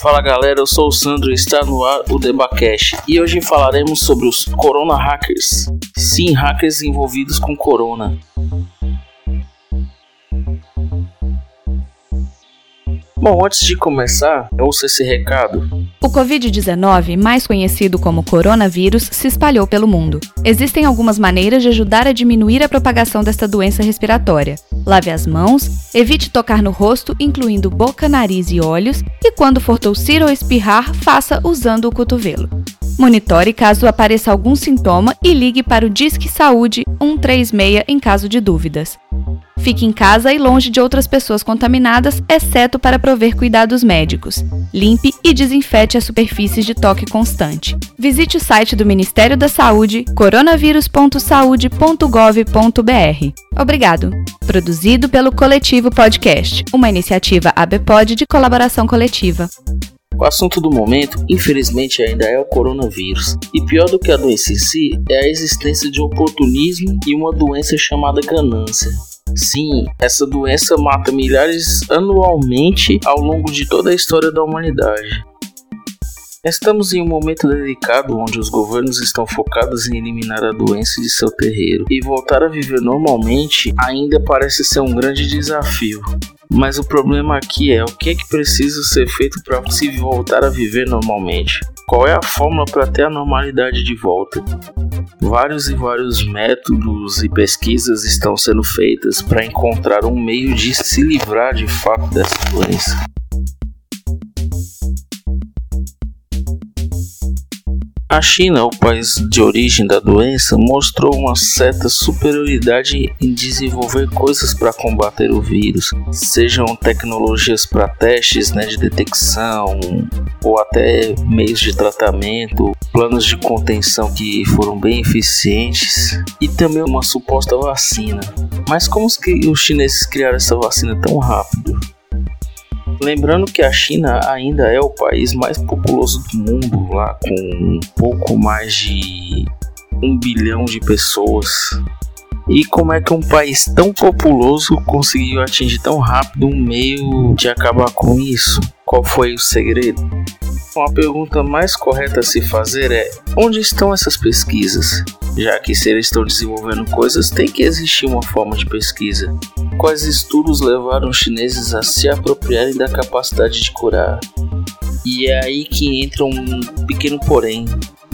Fala galera, eu sou o Sandro e está no ar o Debacast e hoje falaremos sobre os Corona Hackers. Sim, hackers envolvidos com Corona. Bom, antes de começar, ouça esse recado. O Covid-19, mais conhecido como coronavírus, se espalhou pelo mundo. Existem algumas maneiras de ajudar a diminuir a propagação desta doença respiratória. Lave as mãos, evite tocar no rosto, incluindo boca, nariz e olhos, e quando for tossir ou espirrar, faça usando o cotovelo. Monitore caso apareça algum sintoma e ligue para o Disque Saúde 136 em caso de dúvidas. Fique em casa e longe de outras pessoas contaminadas, exceto para prover cuidados médicos. Limpe e desinfete as superfícies de toque constante. Visite o site do Ministério da Saúde, coronavírus.saude.gov.br. Obrigado. Produzido pelo Coletivo Podcast, uma iniciativa ABPOD de colaboração coletiva. O assunto do momento, infelizmente, ainda é o coronavírus. E pior do que a doença em si é a existência de oportunismo e uma doença chamada ganância. Sim, essa doença mata milhares anualmente ao longo de toda a história da humanidade. Estamos em um momento delicado onde os governos estão focados em eliminar a doença de seu terreiro e voltar a viver normalmente ainda parece ser um grande desafio. Mas o problema aqui é o que é que precisa ser feito para se voltar a viver normalmente. Qual é a fórmula para ter a normalidade de volta? Vários e vários métodos e pesquisas estão sendo feitas para encontrar um meio de se livrar de fato dessa doença. A China, o país de origem da doença, mostrou uma certa superioridade em desenvolver coisas para combater o vírus, sejam tecnologias para testes né, de detecção ou até meios de tratamento, planos de contenção que foram bem eficientes e também uma suposta vacina. Mas como os chineses criaram essa vacina tão rápido? Lembrando que a China ainda é o país mais populoso do mundo, lá com um pouco mais de um bilhão de pessoas. E como é que um país tão populoso conseguiu atingir tão rápido um meio de acabar com isso? Qual foi o segredo? Uma pergunta mais correta a se fazer é: onde estão essas pesquisas? Já que se eles estão desenvolvendo coisas, tem que existir uma forma de pesquisa quais estudos levaram os chineses a se apropriarem da capacidade de curar. E é aí que entra um pequeno porém.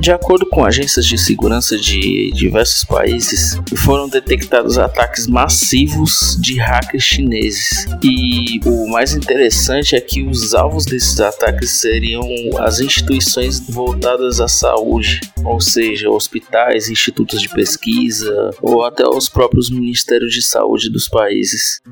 De acordo com agências de segurança de diversos países, foram detectados ataques massivos de hackers chineses. E o mais interessante é que os alvos desses ataques seriam as instituições voltadas à saúde, ou seja, hospitais, institutos de pesquisa ou até os próprios ministérios de saúde dos países.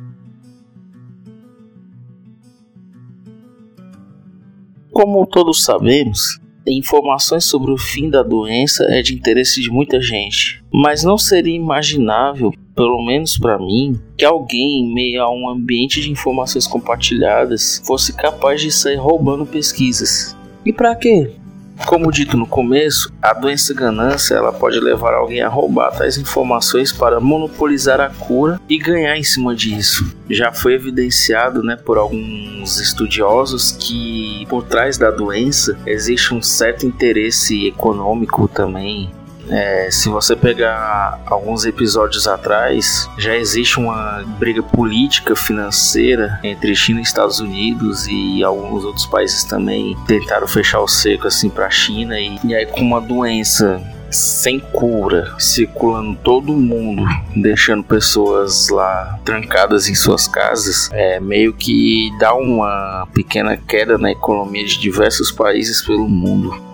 Como todos sabemos, informações sobre o fim da doença é de interesse de muita gente, mas não seria imaginável, pelo menos para mim, que alguém em meio a um ambiente de informações compartilhadas fosse capaz de sair roubando pesquisas. E para quê? Como dito no começo, a doença ganância ela pode levar alguém a roubar tais informações para monopolizar a cura e ganhar em cima disso. Já foi evidenciado né, por alguns estudiosos que por trás da doença existe um certo interesse econômico também é, se você pegar alguns episódios atrás, já existe uma briga política financeira entre China e Estados Unidos e alguns outros países também tentaram fechar o cerco assim para a China e, e aí com uma doença sem cura, circulando todo mundo, deixando pessoas lá trancadas em suas casas, é meio que dá uma pequena queda na economia de diversos países pelo mundo.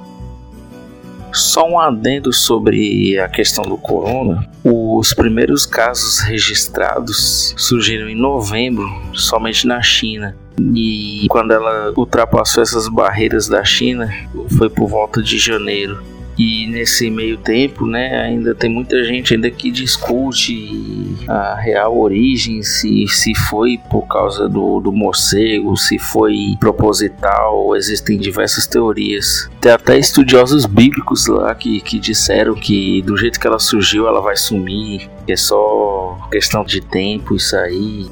Só um adendo sobre a questão do corona. Os primeiros casos registrados surgiram em novembro, somente na China. E quando ela ultrapassou essas barreiras da China, foi por volta de janeiro. E nesse meio tempo, né, ainda tem muita gente ainda que discute a real origem, se, se foi por causa do, do morcego, se foi proposital, existem diversas teorias. Tem até estudiosos bíblicos lá que, que disseram que do jeito que ela surgiu, ela vai sumir, que é só questão de tempo isso aí.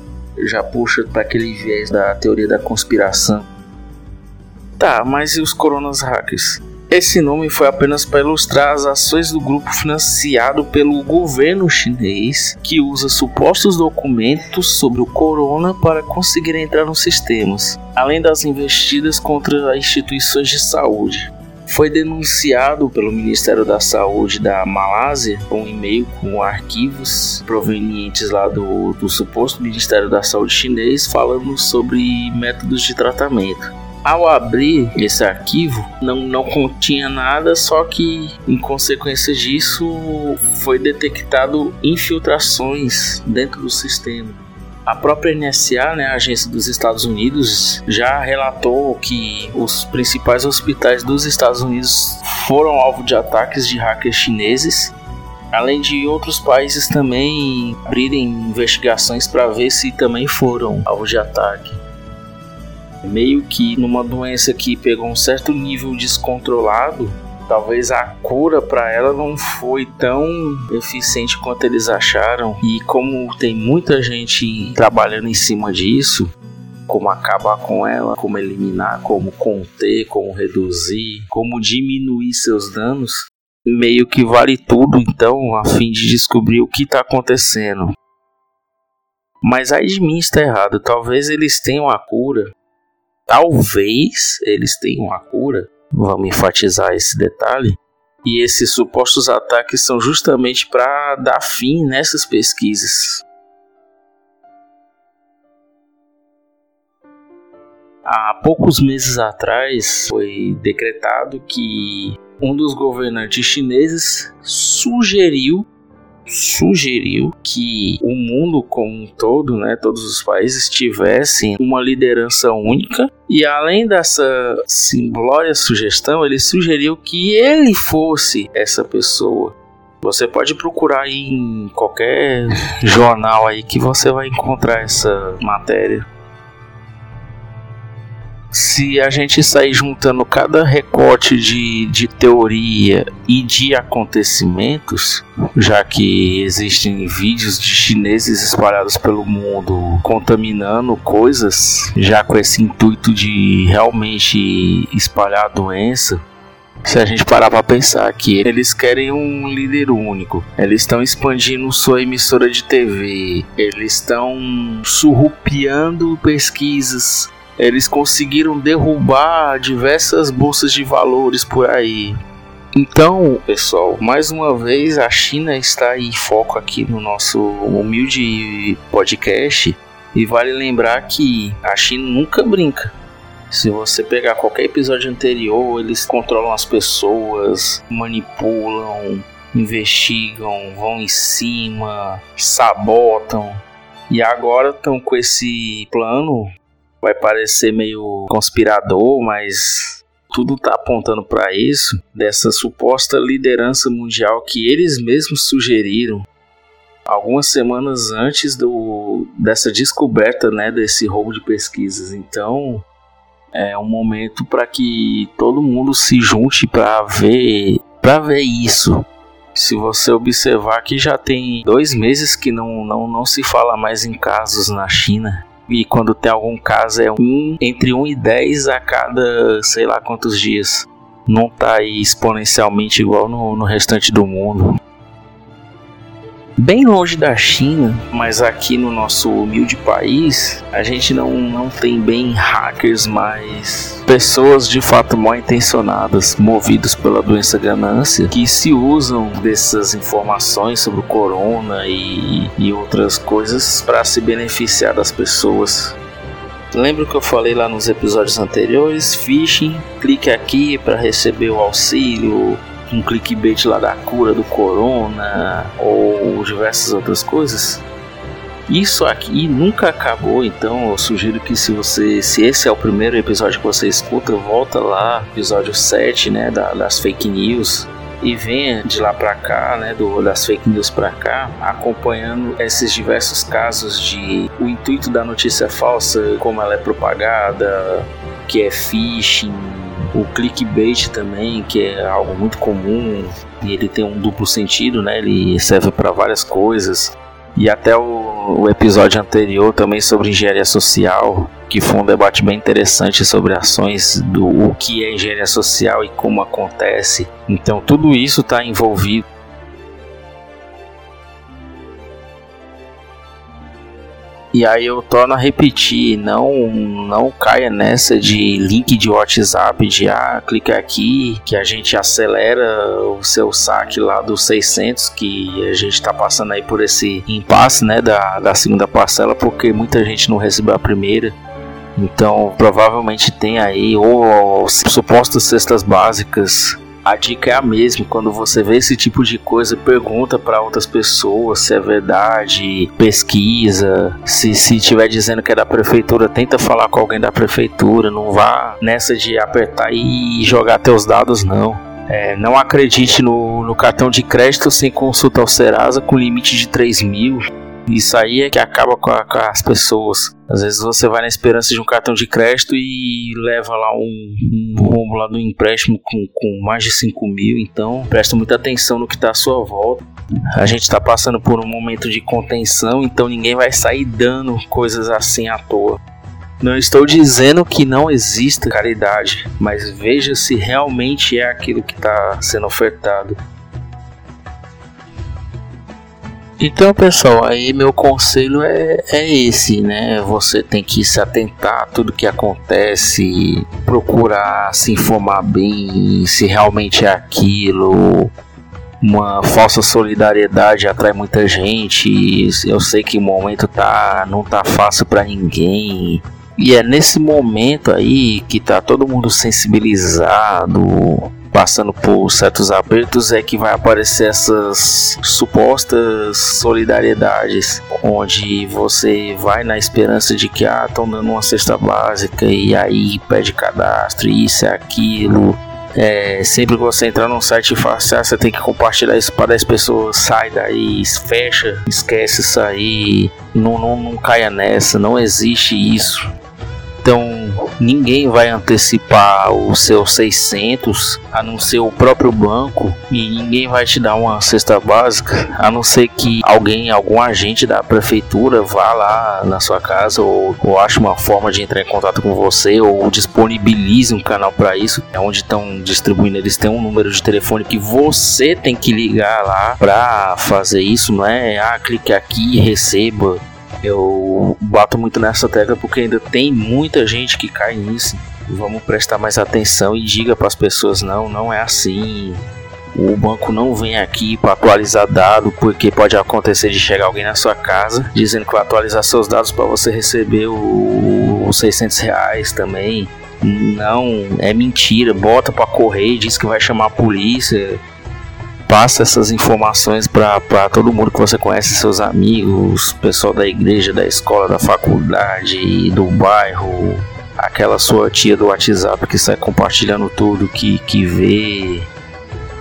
Já puxa para aquele viés da teoria da conspiração. Tá, mas e os coronas hackers? Esse nome foi apenas para ilustrar as ações do grupo financiado pelo governo chinês, que usa supostos documentos sobre o corona para conseguir entrar nos sistemas, além das investidas contra instituições de saúde. Foi denunciado pelo Ministério da Saúde da Malásia um e-mail com arquivos provenientes lá do, do suposto Ministério da Saúde chinês falando sobre métodos de tratamento. Ao abrir esse arquivo, não, não continha nada, só que em consequência disso foi detectado infiltrações dentro do sistema. A própria NSA, né, a agência dos Estados Unidos, já relatou que os principais hospitais dos Estados Unidos foram alvo de ataques de hackers chineses, além de outros países também abrirem investigações para ver se também foram alvo de ataque meio que numa doença que pegou um certo nível descontrolado, talvez a cura para ela não foi tão eficiente quanto eles acharam. E como tem muita gente trabalhando em cima disso, como acabar com ela, como eliminar, como conter, como reduzir, como diminuir seus danos, meio que vale tudo então a fim de descobrir o que está acontecendo. Mas aí de mim está errado, talvez eles tenham a cura, talvez eles tenham a cura, vamos enfatizar esse detalhe. E esses supostos ataques são justamente para dar fim nessas pesquisas. Há poucos meses atrás foi decretado que um dos governantes chineses sugeriu sugeriu que o mundo como um todo, né, todos os países tivessem uma liderança única e além dessa simplória sugestão, ele sugeriu que ele fosse essa pessoa. Você pode procurar em qualquer jornal aí que você vai encontrar essa matéria se a gente sair juntando cada recorte de, de teoria e de acontecimentos, já que existem vídeos de chineses espalhados pelo mundo contaminando coisas, já com esse intuito de realmente espalhar a doença, se a gente parar para pensar que eles querem um líder único, eles estão expandindo sua emissora de TV, eles estão surrupiando pesquisas eles conseguiram derrubar diversas bolsas de valores por aí. Então, pessoal, mais uma vez a China está em foco aqui no nosso humilde podcast e vale lembrar que a China nunca brinca. Se você pegar qualquer episódio anterior, eles controlam as pessoas, manipulam, investigam, vão em cima, sabotam. E agora estão com esse plano vai parecer meio conspirador, mas tudo está apontando para isso, dessa suposta liderança mundial que eles mesmos sugeriram algumas semanas antes do, dessa descoberta, né, desse roubo de pesquisas. Então, é um momento para que todo mundo se junte para ver, para ver isso. Se você observar que já tem dois meses que não, não, não se fala mais em casos na China e quando tem algum caso é um entre 1 e 10 a cada sei lá quantos dias. Não tá aí exponencialmente igual no, no restante do mundo bem longe da China, mas aqui no nosso humilde país, a gente não, não tem bem hackers, mas pessoas de fato mal intencionadas, movidos pela doença ganância, que se usam dessas informações sobre o corona e, e outras coisas para se beneficiar das pessoas. Lembra que eu falei lá nos episódios anteriores? Phishing, clique aqui para receber o auxílio, um clickbait lá da cura do corona ou diversas outras coisas. Isso aqui nunca acabou, então eu sugiro que se você, se esse é o primeiro episódio que você escuta, volta lá, episódio 7, né, da, das fake news, e venha de lá para cá, né, do, das fake news para cá, acompanhando esses diversos casos de o intuito da notícia falsa, como ela é propagada, que é phishing, o clickbait também, que é algo muito comum e ele tem um duplo sentido, né? Ele serve para várias coisas. E até o, o, episódio anterior também sobre engenharia social, que foi um debate bem interessante sobre ações do o que é engenharia social e como acontece. Então tudo isso está envolvido E aí eu torno a repetir, não não caia nessa de link de WhatsApp de ah, clica aqui que a gente acelera o seu saque lá dos 600 que a gente está passando aí por esse impasse, né, da, da segunda parcela porque muita gente não recebeu a primeira. Então, provavelmente tem aí ou, ou supostas cestas básicas a dica é a mesma. Quando você vê esse tipo de coisa, pergunta para outras pessoas se é verdade, pesquisa. Se se tiver dizendo que é da prefeitura, tenta falar com alguém da prefeitura. Não vá nessa de apertar e jogar teus dados, não. É, não acredite no, no, cartão de crédito sem consulta ao Serasa com limite de 3 mil. Isso aí é que acaba com, a, com, as pessoas. Às vezes você vai na esperança de um cartão de crédito e leva lá um, um rombo lá do empréstimo com, com mais de 5 mil. Então presta muita atenção no que está à sua volta. A gente está passando por um momento de contenção, então ninguém vai sair dando coisas assim à toa. Não estou dizendo que não exista caridade, mas veja se realmente é aquilo que está sendo ofertado. Então, pessoal, aí meu conselho é, é esse, né? Você tem que se atentar a tudo que acontece, procurar se informar bem se realmente é aquilo. Uma falsa solidariedade atrai muita gente. Eu sei que o momento tá não tá fácil para ninguém. E é nesse momento aí que tá todo mundo sensibilizado, passando por certos apertos é que vai aparecer essas supostas solidariedades, onde você vai na esperança de que ah, estão dando uma cesta básica e aí pede cadastro, isso é aquilo. É, sempre que você entrar num site fácil, ah, você tem que compartilhar isso para 10 pessoas. Sai daí, fecha, esquece isso aí. Não, não, não caia nessa, não existe isso. Então ninguém vai antecipar os seus 600 a não ser o próprio banco e ninguém vai te dar uma cesta básica a não ser que alguém, algum agente da prefeitura vá lá na sua casa ou, ou ache uma forma de entrar em contato com você ou disponibilize um canal para isso. É onde estão distribuindo, eles têm um número de telefone que você tem que ligar lá para fazer isso, não é? Ah, clique aqui receba eu bato muito nessa tecla porque ainda tem muita gente que cai nisso. Vamos prestar mais atenção e diga para as pessoas não, não é assim. O banco não vem aqui para atualizar dado porque pode acontecer de chegar alguém na sua casa dizendo que vai atualizar seus dados para você receber os 600 reais também. Não, é mentira. Bota para correr, diz que vai chamar a polícia passa essas informações para todo mundo que você conhece, seus amigos, pessoal da igreja, da escola, da faculdade, do bairro, aquela sua tia do WhatsApp que sai compartilhando tudo que, que vê.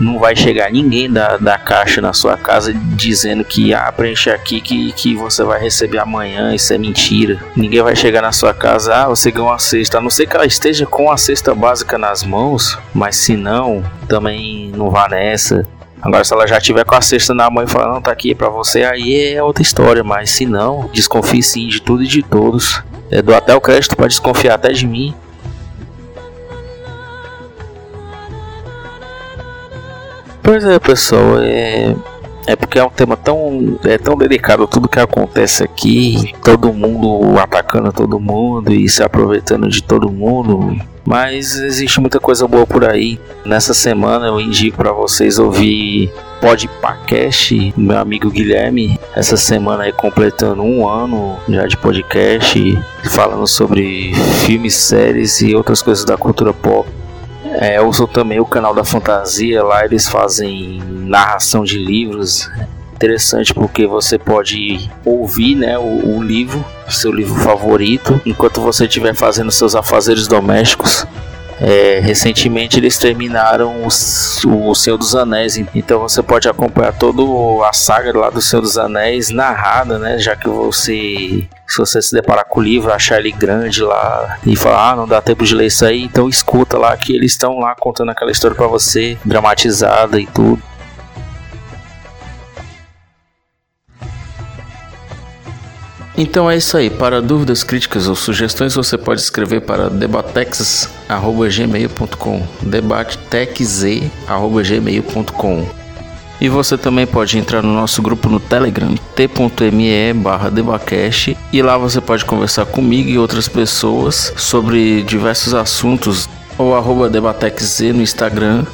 Não vai chegar ninguém da, da caixa na sua casa dizendo que ah, preenche aqui que, que você vai receber amanhã, isso é mentira. Ninguém vai chegar na sua casa, ah, você ganhou uma cesta, a não ser que ela esteja com a cesta básica nas mãos, mas se não, também não vá nessa. Agora, se ela já tiver com a cesta na mão e falando, não, tá aqui pra você, aí é outra história. Mas se não, desconfie sim de tudo e de todos. Eu dou até o crédito para desconfiar até de mim. Pois é, pessoal, é, é porque é um tema tão, é tão delicado tudo que acontece aqui, todo mundo atacando todo mundo e se aproveitando de todo mundo. Mas existe muita coisa boa por aí. Nessa semana eu indico para vocês ouvir Podpacast, meu amigo Guilherme, essa semana aí completando um ano já de podcast, falando sobre filmes, séries e outras coisas da cultura pop. É, eu uso também o canal da Fantasia, lá eles fazem narração de livros. Interessante porque você pode ouvir né, o, o livro, seu livro favorito, enquanto você estiver fazendo seus afazeres domésticos. É, recentemente eles terminaram o, o Senhor dos Anéis, então você pode acompanhar toda a saga lá do Senhor dos Anéis narrada, né? Já que você se você se deparar com o livro, achar ele grande lá e falar, ah, não dá tempo de ler isso aí, então escuta lá que eles estão lá contando aquela história para você, dramatizada e tudo. Então é isso aí. Para dúvidas, críticas ou sugestões, você pode escrever para debatex@gmail.com, debatex@gmail.com. E você também pode entrar no nosso grupo no Telegram, t.me barra e lá você pode conversar comigo e outras pessoas sobre diversos assuntos, ou arroba debatexz no Instagram.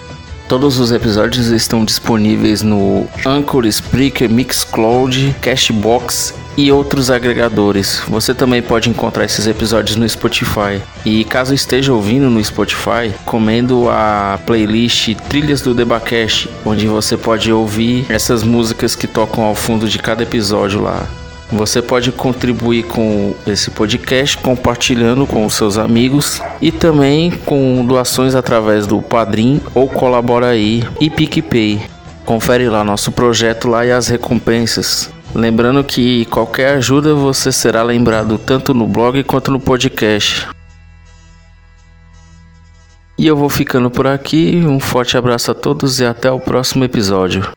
Todos os episódios estão disponíveis no Anchor, Spreaker, Mixcloud, Cashbox e outros agregadores. Você também pode encontrar esses episódios no Spotify. E caso esteja ouvindo no Spotify, comendo a playlist Trilhas do Debacast, onde você pode ouvir essas músicas que tocam ao fundo de cada episódio lá. Você pode contribuir com esse podcast compartilhando com os seus amigos e também com doações através do Padrim ou Colabora aí e PicPay. Confere lá nosso projeto lá e as recompensas. Lembrando que qualquer ajuda você será lembrado tanto no blog quanto no podcast. E eu vou ficando por aqui. Um forte abraço a todos e até o próximo episódio.